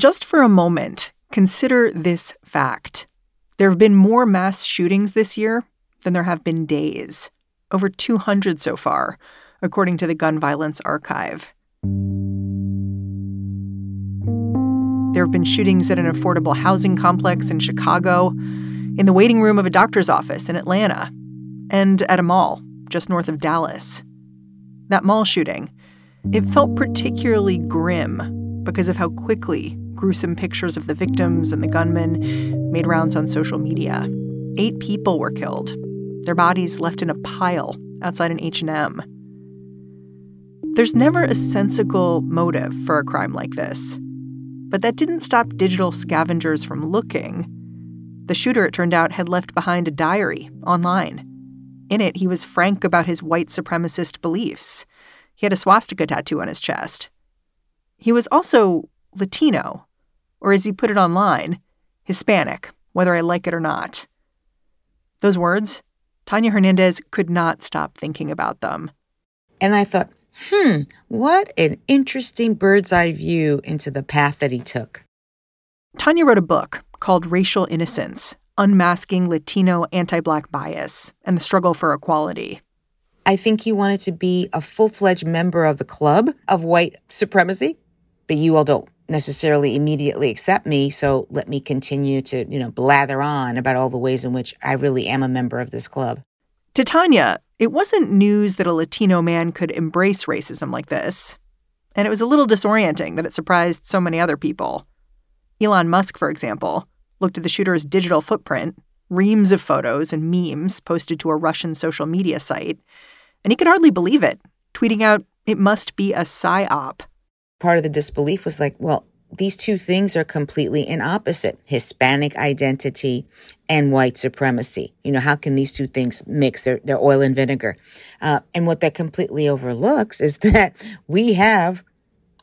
Just for a moment, consider this fact. There have been more mass shootings this year than there have been days. Over 200 so far, according to the Gun Violence Archive. There have been shootings at an affordable housing complex in Chicago, in the waiting room of a doctor's office in Atlanta, and at a mall just north of Dallas. That mall shooting, it felt particularly grim because of how quickly gruesome pictures of the victims and the gunmen made rounds on social media. Eight people were killed, their bodies left in a pile outside an H&M. There's never a sensible motive for a crime like this. But that didn't stop digital scavengers from looking. The shooter, it turned out, had left behind a diary online. In it, he was frank about his white supremacist beliefs. He had a swastika tattoo on his chest. He was also Latino, or as he put it online, Hispanic, whether I like it or not. Those words, Tanya Hernandez could not stop thinking about them. And I thought, Hmm, what an interesting bird's eye view into the path that he took. Tanya wrote a book called Racial Innocence Unmasking Latino Anti Black Bias and the Struggle for Equality. I think he wanted to be a full fledged member of the club of white supremacy, but you all don't necessarily immediately accept me, so let me continue to, you know, blather on about all the ways in which I really am a member of this club. To Tanya, it wasn't news that a Latino man could embrace racism like this. And it was a little disorienting that it surprised so many other people. Elon Musk, for example, looked at the shooter's digital footprint, reams of photos and memes posted to a Russian social media site, and he could hardly believe it, tweeting out, it must be a psyop. Part of the disbelief was like, well, these two things are completely in opposite Hispanic identity and white supremacy. You know, how can these two things mix? They're, they're oil and vinegar. Uh, and what that completely overlooks is that we have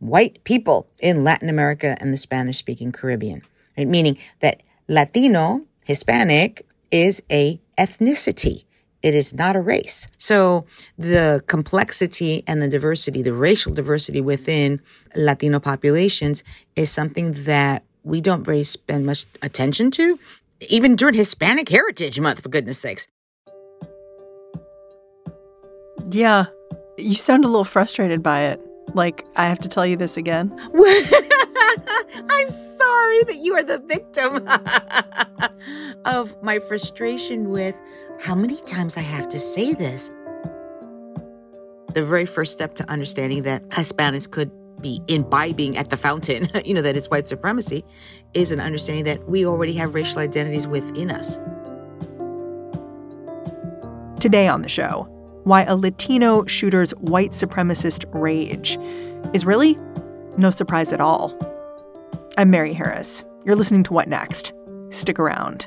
white people in Latin America and the Spanish speaking Caribbean, right? meaning that Latino, Hispanic, is a ethnicity. It is not a race. So the complexity and the diversity, the racial diversity within Latino populations is something that we don't really spend much attention to, even during Hispanic Heritage Month, for goodness sakes. Yeah, you sound a little frustrated by it. Like, I have to tell you this again? I'm sorry that you are the victim of my frustration with how many times I have to say this. The very first step to understanding that Hispanics could be imbibing at the fountain, you know, that is white supremacy, is an understanding that we already have racial identities within us. Today on the show, why a Latino shooter's white supremacist rage is really no surprise at all. I'm Mary Harris. You're listening to What Next? Stick around.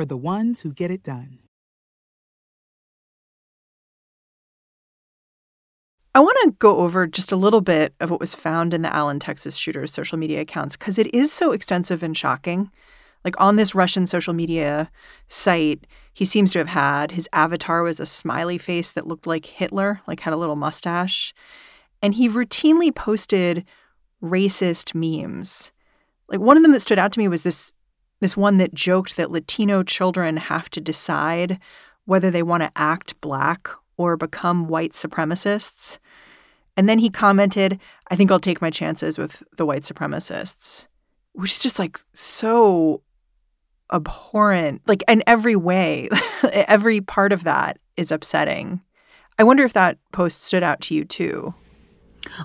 for the ones who get it done. I want to go over just a little bit of what was found in the Allen, Texas shooter's social media accounts because it is so extensive and shocking. Like on this Russian social media site, he seems to have had his avatar was a smiley face that looked like Hitler, like had a little mustache. And he routinely posted racist memes. Like one of them that stood out to me was this this one that joked that Latino children have to decide whether they want to act black or become white supremacists. And then he commented, I think I'll take my chances with the white supremacists, which is just like so abhorrent. Like in every way, every part of that is upsetting. I wonder if that post stood out to you too.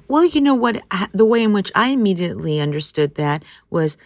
Well, you know what? The way in which I immediately understood that was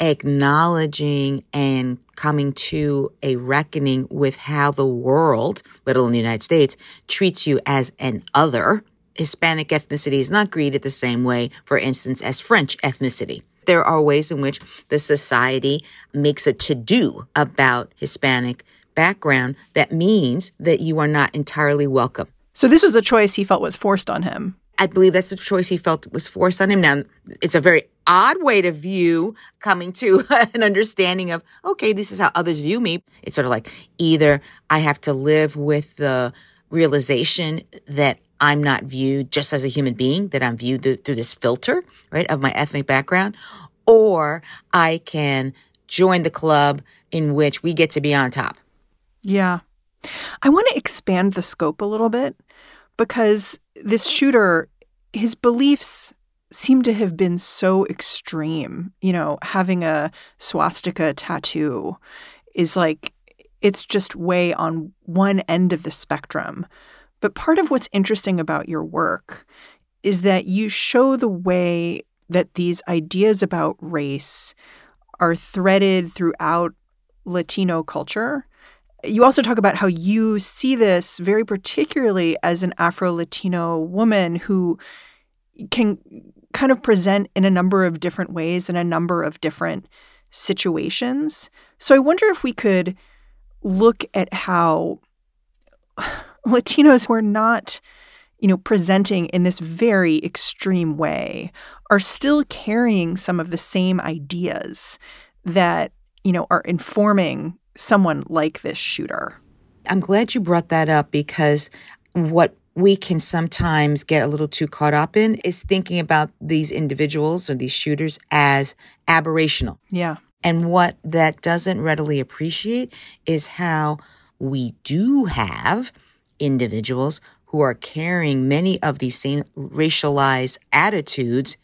acknowledging and coming to a reckoning with how the world, let alone the United States, treats you as an other. Hispanic ethnicity is not greeted the same way, for instance, as French ethnicity. There are ways in which the society makes a to do about Hispanic background that means that you are not entirely welcome. So, this was a choice he felt was forced on him. I believe that's the choice he felt was forced on him. Now, it's a very odd way to view coming to an understanding of, okay, this is how others view me. It's sort of like either I have to live with the realization that I'm not viewed just as a human being, that I'm viewed th- through this filter, right, of my ethnic background, or I can join the club in which we get to be on top. Yeah. I want to expand the scope a little bit because this shooter, his beliefs seem to have been so extreme. You know, having a swastika tattoo is like, it's just way on one end of the spectrum. But part of what's interesting about your work is that you show the way that these ideas about race are threaded throughout Latino culture. You also talk about how you see this very particularly as an Afro Latino woman who can kind of present in a number of different ways in a number of different situations. So I wonder if we could look at how Latinos who are not, you know, presenting in this very extreme way are still carrying some of the same ideas that, you know, are informing someone like this shooter. I'm glad you brought that up because what we can sometimes get a little too caught up in is thinking about these individuals or these shooters as aberrational. Yeah. And what that doesn't readily appreciate is how we do have individuals who are carrying many of these same racialized attitudes,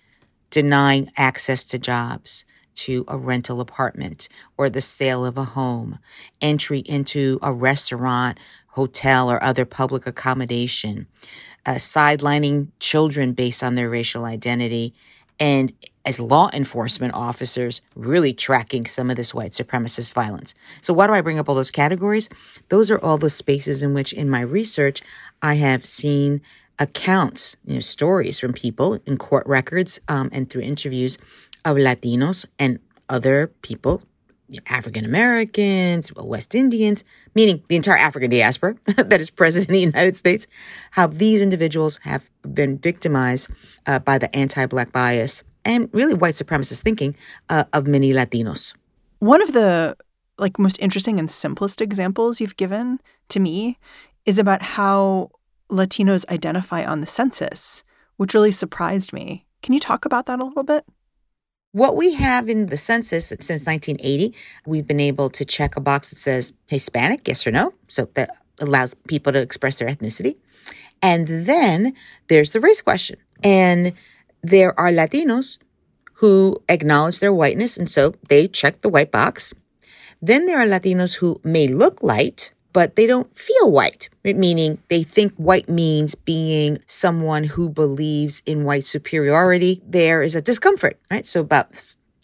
denying access to jobs, to a rental apartment or the sale of a home, entry into a restaurant, hotel, or other public accommodation, uh, sidelining children based on their racial identity, and as law enforcement officers really tracking some of this white supremacist violence. So, why do I bring up all those categories? Those are all the spaces in which, in my research, I have seen accounts, you know, stories from people in court records um, and through interviews of Latinos and other people, African Americans, West Indians, meaning the entire African diaspora that is present in the United States, how these individuals have been victimized uh, by the anti Black bias and really white supremacist thinking uh, of many Latinos. One of the like most interesting and simplest examples you've given to me is about how Latinos identify on the census, which really surprised me. Can you talk about that a little bit? What we have in the census since 1980, we've been able to check a box that says Hispanic, yes or no. So that allows people to express their ethnicity. And then there's the race question. And there are Latinos who acknowledge their whiteness, and so they check the white box. Then there are Latinos who may look light, but they don't feel white, meaning they think white means being someone who believes in white superiority. There is a discomfort, right? So about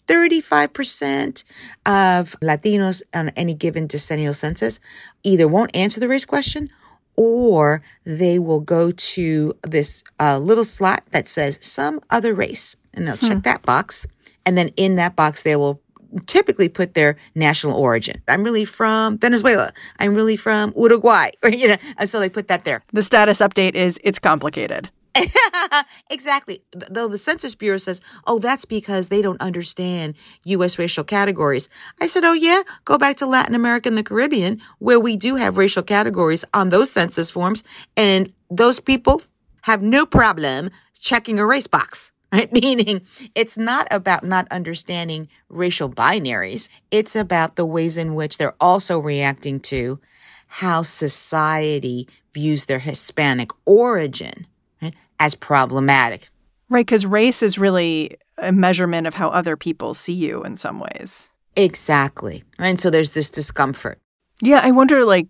35% of Latinos on any given decennial census either won't answer the race question or they will go to this uh, little slot that says some other race and they'll hmm. check that box. And then in that box, they will typically put their national origin. I'm really from Venezuela. I'm really from Uruguay. you know, so they put that there. The status update is it's complicated. exactly. Though the Census Bureau says, oh, that's because they don't understand U.S. racial categories. I said, oh, yeah, go back to Latin America and the Caribbean, where we do have racial categories on those census forms. And those people have no problem checking a race box. Right? Meaning it's not about not understanding racial binaries. It's about the ways in which they're also reacting to how society views their Hispanic origin right, as problematic. Right, because race is really a measurement of how other people see you in some ways. Exactly. And so there's this discomfort. Yeah, I wonder like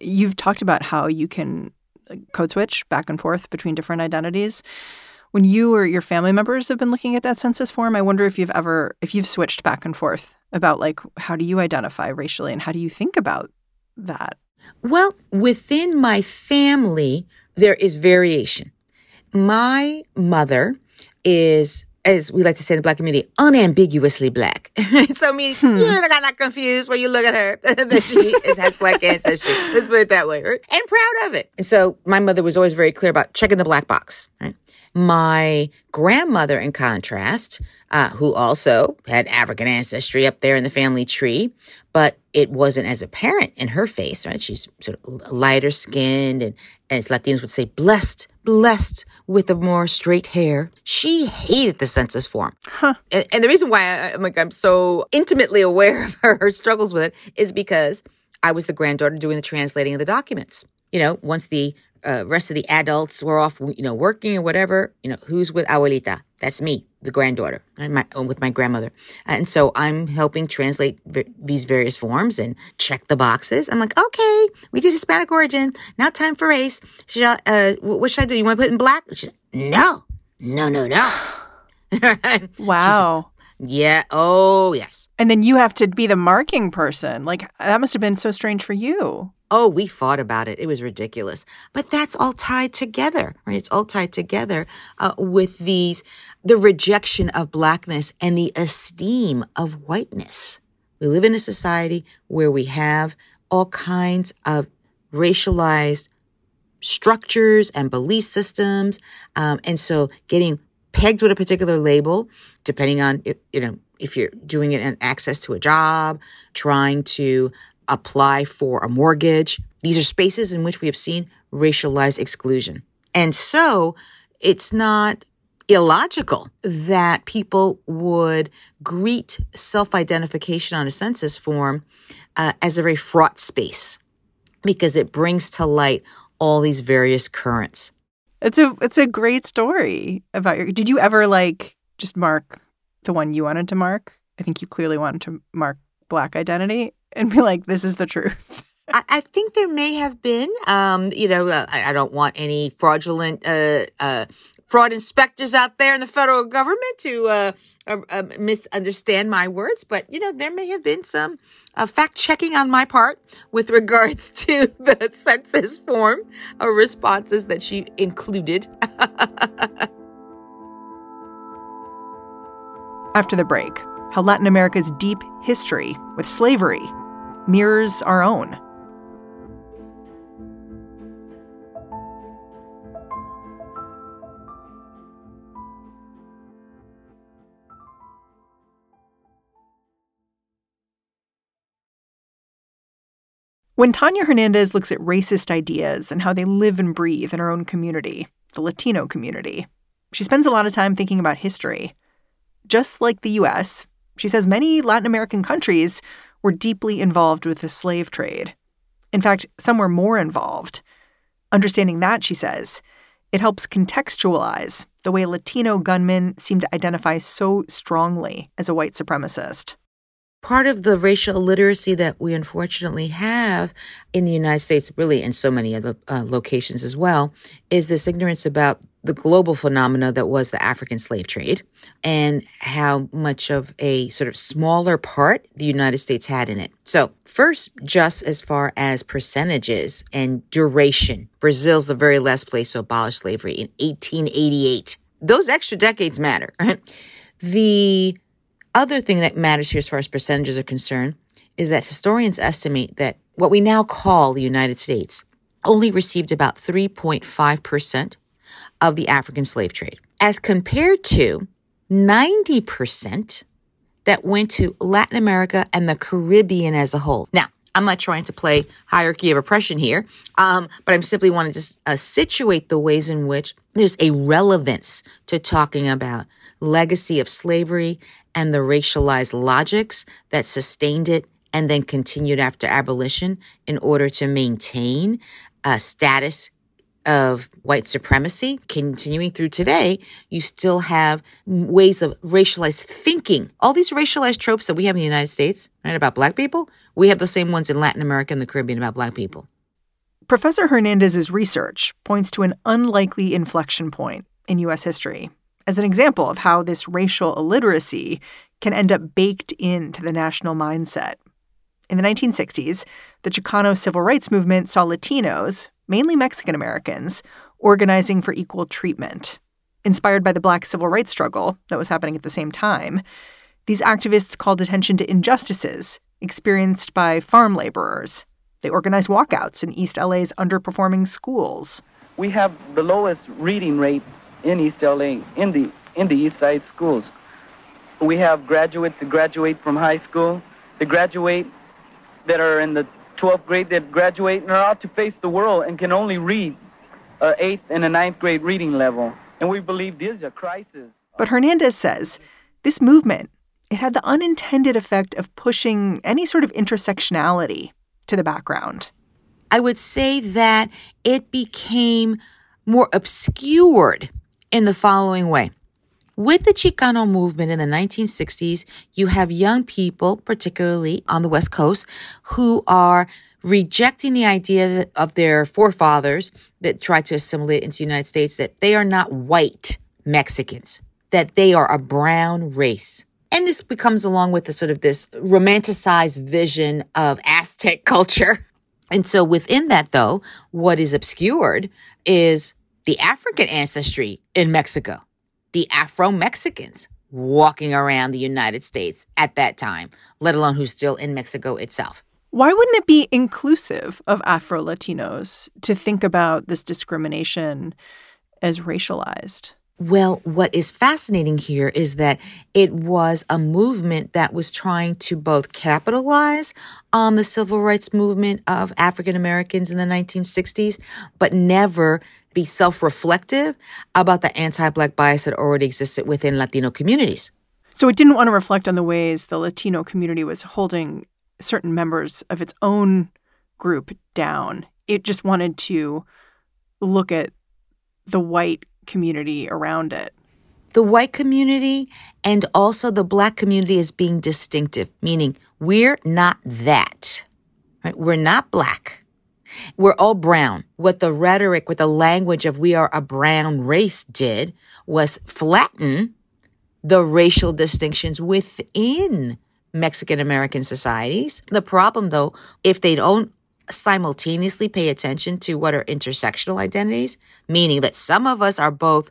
you've talked about how you can code switch back and forth between different identities. When you or your family members have been looking at that census form, I wonder if you've ever if you've switched back and forth about like how do you identify racially and how do you think about that? Well, within my family there is variation. My mother is as we like to say in the black community, unambiguously black. so I mean, hmm. you're not, not confused when you look at her that she is, has black ancestry. Let's put it that way, right? and proud of it. And so my mother was always very clear about checking the black box. Right? My grandmother, in contrast, uh, who also had African ancestry up there in the family tree, but it wasn't as apparent in her face, right? She's sort of lighter skinned and, as Latinos would say, blessed, blessed with the more straight hair. She hated the census form. Huh. And, and, the reason why I, am like, I'm so intimately aware of her, her struggles with it is because I was the granddaughter doing the translating of the documents. You know, once the uh, rest of the adults were off, you know, working or whatever, you know, who's with abuelita? That's me, the granddaughter, and my, uh, with my grandmother. And so I'm helping translate v- these various forms and check the boxes. I'm like, okay, we did Hispanic origin. Now time for race. Should I, uh, what should I do? You want to put in black? She's no, no, no, no. wow. Yeah. Oh, yes. And then you have to be the marking person. Like, that must have been so strange for you. Oh, we fought about it. It was ridiculous. But that's all tied together, right? It's all tied together uh, with these, the rejection of blackness and the esteem of whiteness. We live in a society where we have all kinds of racialized structures and belief systems. Um, and so getting pegged with a particular label, depending on, you know, if you're doing it in access to a job, trying to apply for a mortgage. These are spaces in which we have seen racialized exclusion. And so it's not illogical that people would greet self identification on a census form uh, as a very fraught space because it brings to light all these various currents. It's a it's a great story about your. Did you ever like just mark the one you wanted to mark? I think you clearly wanted to mark black identity and be like, this is the truth? I, I think there may have been, um, you know, uh, I, I, don't want any fraudulent uh, uh, fraud inspectors out there in the federal government to uh, uh, uh, misunderstand my words, but you know there may have been some uh, fact checking on my part with regards to the census form uh, responses that she included. After the break, how Latin America's deep history with slavery mirrors our own. When Tanya Hernandez looks at racist ideas and how they live and breathe in her own community, the Latino community, she spends a lot of time thinking about history. Just like the US, she says many Latin American countries were deeply involved with the slave trade. In fact, some were more involved. Understanding that, she says, it helps contextualize the way Latino gunmen seem to identify so strongly as a white supremacist part of the racial literacy that we unfortunately have in the United States, really in so many other uh, locations as well, is this ignorance about the global phenomena that was the African slave trade and how much of a sort of smaller part the United States had in it. So, first, just as far as percentages and duration, Brazil's the very last place to abolish slavery in 1888. Those extra decades matter, right? The other thing that matters here as far as percentages are concerned is that historians estimate that what we now call the United States only received about 3.5% of the African slave trade, as compared to 90% that went to Latin America and the Caribbean as a whole. Now, I'm not trying to play hierarchy of oppression here, um, but I'm simply wanting to uh, situate the ways in which there's a relevance to talking about legacy of slavery and the racialized logics that sustained it and then continued after abolition in order to maintain a status of white supremacy continuing through today, you still have ways of racialized thinking. All these racialized tropes that we have in the United States, right, about black people, we have the same ones in Latin America and the Caribbean about black people. Professor Hernandez's research points to an unlikely inflection point in U.S. history as an example of how this racial illiteracy can end up baked into the national mindset. In the 1960s, the Chicano civil rights movement saw Latinos, mainly Mexican Americans, organizing for equal treatment. Inspired by the black civil rights struggle that was happening at the same time, these activists called attention to injustices experienced by farm laborers. They organized walkouts in East LA's underperforming schools. We have the lowest reading rate in East LA in the in the East Side schools. We have graduates that graduate from high school, they graduate that are in the 12th grade that graduate and are out to face the world and can only read uh, a 8th and a ninth grade reading level. And we believe this is a crisis. But Hernandez says this movement it had the unintended effect of pushing any sort of intersectionality to the background. I would say that it became more obscured in the following way. With the Chicano movement in the 1960s, you have young people, particularly on the West Coast, who are rejecting the idea of their forefathers that tried to assimilate into the United States that they are not white Mexicans, that they are a brown race. And this becomes along with the sort of this romanticized vision of Aztec culture. And so within that, though, what is obscured is the African ancestry in Mexico the Afro Mexicans walking around the United States at that time, let alone who's still in Mexico itself. Why wouldn't it be inclusive of Afro Latinos to think about this discrimination as racialized? Well, what is fascinating here is that it was a movement that was trying to both capitalize on the civil rights movement of African Americans in the 1960s, but never be self reflective about the anti Black bias that already existed within Latino communities. So it didn't want to reflect on the ways the Latino community was holding certain members of its own group down. It just wanted to look at the white community around it. The white community and also the black community as being distinctive, meaning we're not that. Right? We're not black. We're all brown. What the rhetoric, what the language of we are a brown race did was flatten the racial distinctions within Mexican American societies. The problem, though, if they don't simultaneously pay attention to what are intersectional identities, meaning that some of us are both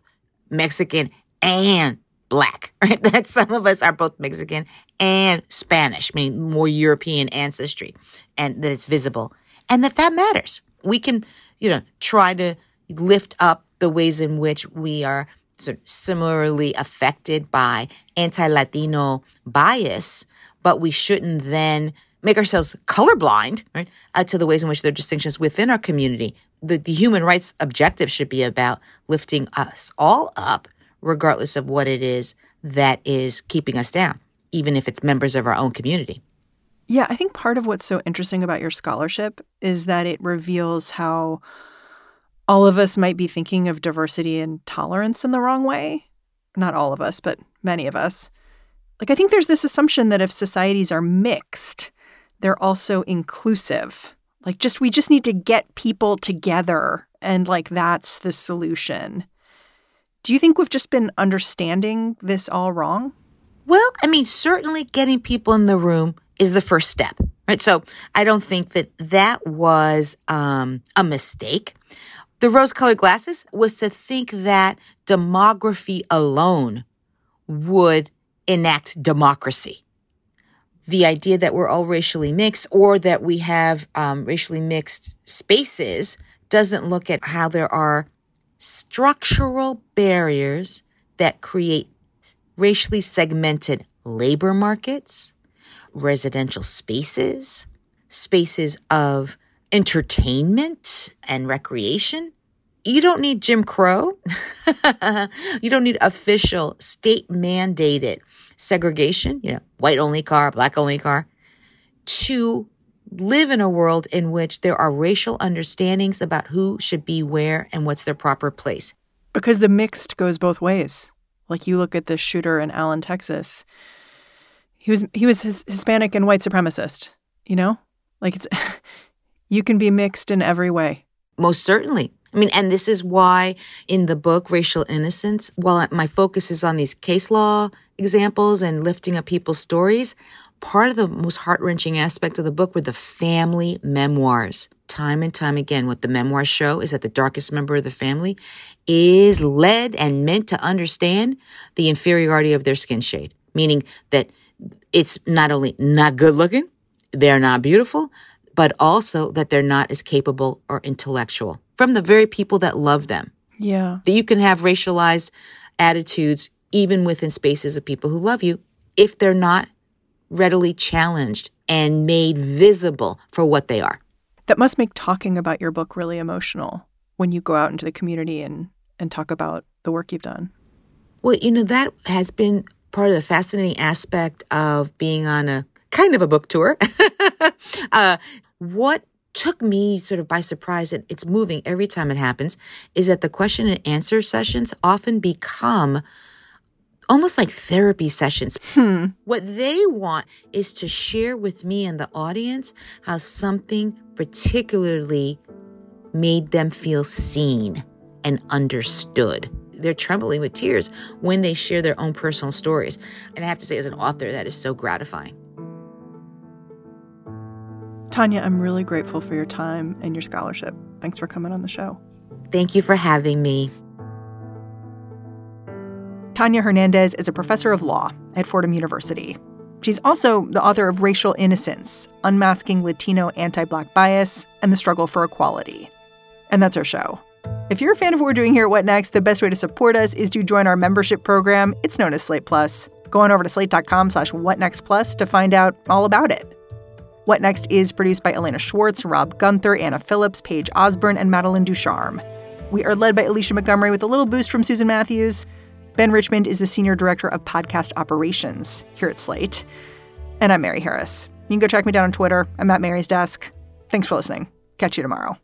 Mexican and black, right? That some of us are both Mexican and Spanish, meaning more European ancestry, and that it's visible and that that matters. We can, you know, try to lift up the ways in which we are sort of similarly affected by anti-Latino bias, but we shouldn't then make ourselves colorblind, right, uh, to the ways in which there are distinctions within our community. The, the human rights objective should be about lifting us all up, regardless of what it is that is keeping us down, even if it's members of our own community. Yeah, I think part of what's so interesting about your scholarship is that it reveals how all of us might be thinking of diversity and tolerance in the wrong way. Not all of us, but many of us. Like, I think there's this assumption that if societies are mixed, they're also inclusive. Like, just we just need to get people together, and like that's the solution. Do you think we've just been understanding this all wrong? Well, I mean, certainly getting people in the room is the first step, right? So I don't think that that was um, a mistake. The rose colored glasses was to think that demography alone would enact democracy. The idea that we're all racially mixed or that we have um, racially mixed spaces doesn't look at how there are structural barriers that create racially segmented labor markets, residential spaces, spaces of entertainment and recreation, You don't need Jim Crow. you don't need official state mandated segregation, you know, white only car, black only car, to live in a world in which there are racial understandings about who should be where and what's their proper place. Because the mixed goes both ways. Like you look at the shooter in Allen, Texas. He was he was his Hispanic and white supremacist, you know? Like it's you can be mixed in every way. Most certainly. I mean, and this is why in the book, Racial Innocence, while my focus is on these case law examples and lifting up people's stories, part of the most heart wrenching aspect of the book were the family memoirs. Time and time again, what the memoirs show is that the darkest member of the family is led and meant to understand the inferiority of their skin shade, meaning that it's not only not good looking, they're not beautiful, but also that they're not as capable or intellectual from the very people that love them. Yeah. That you can have racialized attitudes even within spaces of people who love you if they're not readily challenged and made visible for what they are. That must make talking about your book really emotional when you go out into the community and, and talk about the work you've done. Well, you know, that has been part of the fascinating aspect of being on a kind of a book tour. uh, what took me sort of by surprise and it's moving every time it happens is that the question and answer sessions often become almost like therapy sessions. Hmm. What they want is to share with me and the audience how something particularly made them feel seen and understood. They're trembling with tears when they share their own personal stories. And I have to say, as an author, that is so gratifying. Tanya, I'm really grateful for your time and your scholarship. Thanks for coming on the show. Thank you for having me. Tanya Hernandez is a professor of law at Fordham University. She's also the author of Racial Innocence Unmasking Latino Anti Black Bias and the Struggle for Equality. And that's our show. If you're a fan of what we're doing here at What Next, the best way to support us is to join our membership program. It's known as Slate Plus. Go on over to slate.com slash whatnextplus to find out all about it. What Next is produced by Elena Schwartz, Rob Gunther, Anna Phillips, Paige Osborne, and Madeline Ducharme. We are led by Alicia Montgomery with a little boost from Susan Matthews. Ben Richmond is the Senior Director of Podcast Operations here at Slate. And I'm Mary Harris. You can go track me down on Twitter. I'm at Mary's Desk. Thanks for listening. Catch you tomorrow.